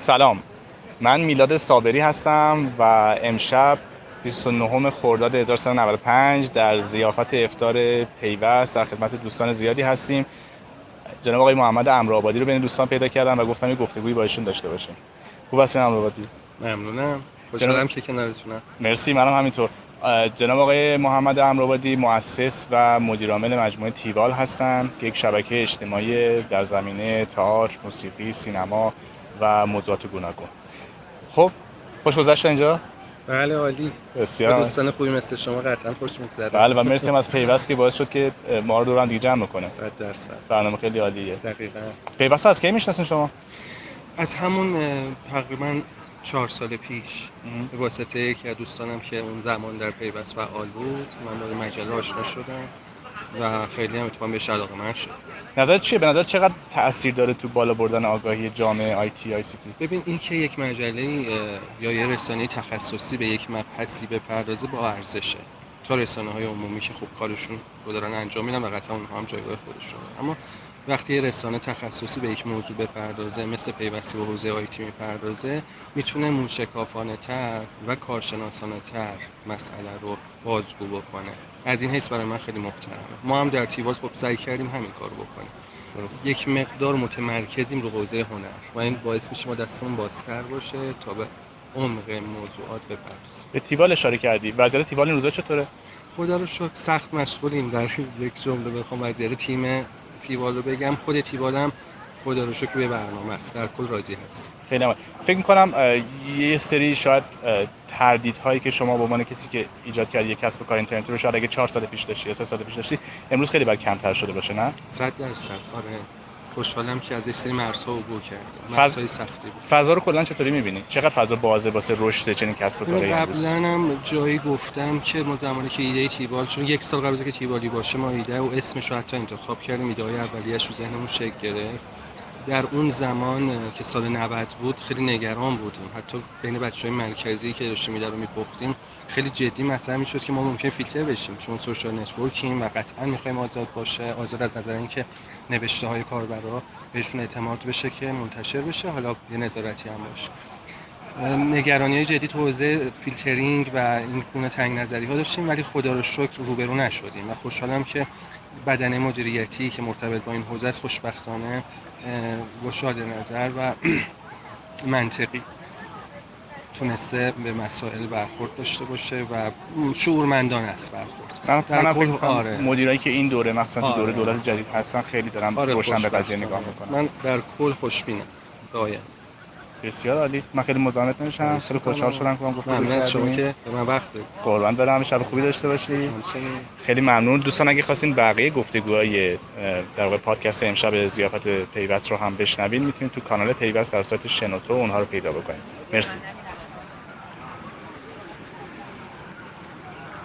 سلام. من میلاد صابری هستم و امشب 29 خرداد 1395 در زیافت افطار پیوست در خدمت دوستان زیادی هستیم. جناب آقای محمد امرآبادی رو بین دوستان پیدا کردم و گفتم یه گفتگویی با ایشون داشته باشیم. خوب هستین امرآبادی؟ ممنونم. خوشحالم که کنارتونم. مرسی منم همینطور. جناب آقای محمد امرآبادی مؤسس و مدیرعامل مجموعه تیوال هستند که یک شبکه اجتماعی در زمینه تئاتر، موسیقی، سینما و موضوعات گوناگون خب خوش گذشت اینجا؟ بله عالی. بسیار. دوستان خوبی مثل شما قطعا خوش میگذره. بله و مرسی از پیوست که باعث شد که ما رو دوران دیگه جمع کنه 100 درصد. برنامه خیلی عالیه. دقیقاً. پیوست از کی می‌شناسین شما؟ از همون تقریبا چهار سال پیش. به واسطه یکی از دوستانم که اون زمان در پیوست فعال بود. من با مجله آشنا شدم. و خیلی هم اتفاقا بهش علاقه من شد. نظرت چیه؟ به نظر چقدر تاثیر داره تو بالا بردن آگاهی جامعه آی تی آی سی تی؟ ببین این که یک مجله یا یه رسانه تخصصی به یک مبحثی بپردازه با ارزشه. تا رسانه های عمومی که خوب کارشون رو دارن انجام میدن و قطعا اونها هم جایگاه خودشون اما وقتی یه رسانه تخصصی به یک موضوع بپردازه مثل پیوستی به حوزه آیتی می‌پردازه می‌تونه موشکافانه تر و کارشناسانه تر مسئله رو بازگو بکنه. از این حیث برای من خیلی محترمه. ما هم در تیواز خب سعی کردیم همین کار بکنیم. درست. یک مقدار متمرکزیم رو حوزه هنر. و این باعث میشه ما دستمون بازتر باشه تا به عمق موضوعات بپردازیم. به تیوال اشاره کردی. وضعیت تیوال این روزا چطوره؟ خدا رو شکر سخت مشغولیم. در یک جمله بخوام وضعیت تیم تیوال رو بگم. خود تیوالم خدا رو شکر به برنامه است. در کل راضی هست. خیلی عمال. فکر می‌کنم یه سری شاید تردیدهایی که شما به عنوان کسی که ایجاد کردی یک کسب و کار اینترنتی رو شاید اگه 4 سال پیش داشتی یا 3 سال پیش داشتی امروز خیلی باید کمتر شده باشه نه؟ 100 درصد. آره. خوشحالم که از این سری مرزها عبور کردیم مرزهای سختی بود. فضا رو کلا چطوری می‌بینی؟ چقدر فضا بازه واسه رشد چنین کسب و کاری قبلا هم جایی گفتم که ما زمانی که ایده تیبال چون یک سال قبل از که تیبالی باشه ما ایده و اسمش رو حتی انتخاب کردیم. ایده های اولیه‌اش رو ذهنمون شکل گرفت. در اون زمان که سال 90 بود خیلی نگران بودیم. حتی بین بچه های مرکزی که داشتیم ایده رو میپختیم خیلی جدی مطرح می‌شد که ما ممکن فیلتر بشیم. چون social network یم و قطعا می‌خوایم آزاد باشه. آزاد از نظر اینکه نوشته های کاربرا بهشون اعتماد بشه که منتشر بشه. حالا یه نظارتی هم باشه. نگرانی های جدی حوزه فیلترینگ و این گونه تنگ نظری ها داشتیم ولی خدا رو شکر روبرو نشدیم و خوشحالم که بدنه مدیریتی که مرتبط با این حوزه است خوشبختانه گشاده نظر و منطقی تونسته به مسائل برخورد داشته باشه و شعورمندان است برخورد. من در کل آره. مدیرایی که این دوره مثلا آره. دوره دولت جدید هستن خیلی دارن آره روشن به قضیه نگاه می‌کنن. من در کل خوشبینم. به بسیار عالی. من خیلی مزاحمت نمیشم. خیلی خوشحال شدم که گفتم ممنون از شما که به من وقت دادید. قربان برم. شب خوبی داشته باشی. خیلی ممنون. دوستان اگه خواستین بقیه گفتگوهای در واقع پادکست امشب ضیافت پیوست رو هم بشنوید می‌تونید تو کانال پیوست در سایت شنوتو اونها رو پیدا بکنید. مرسی.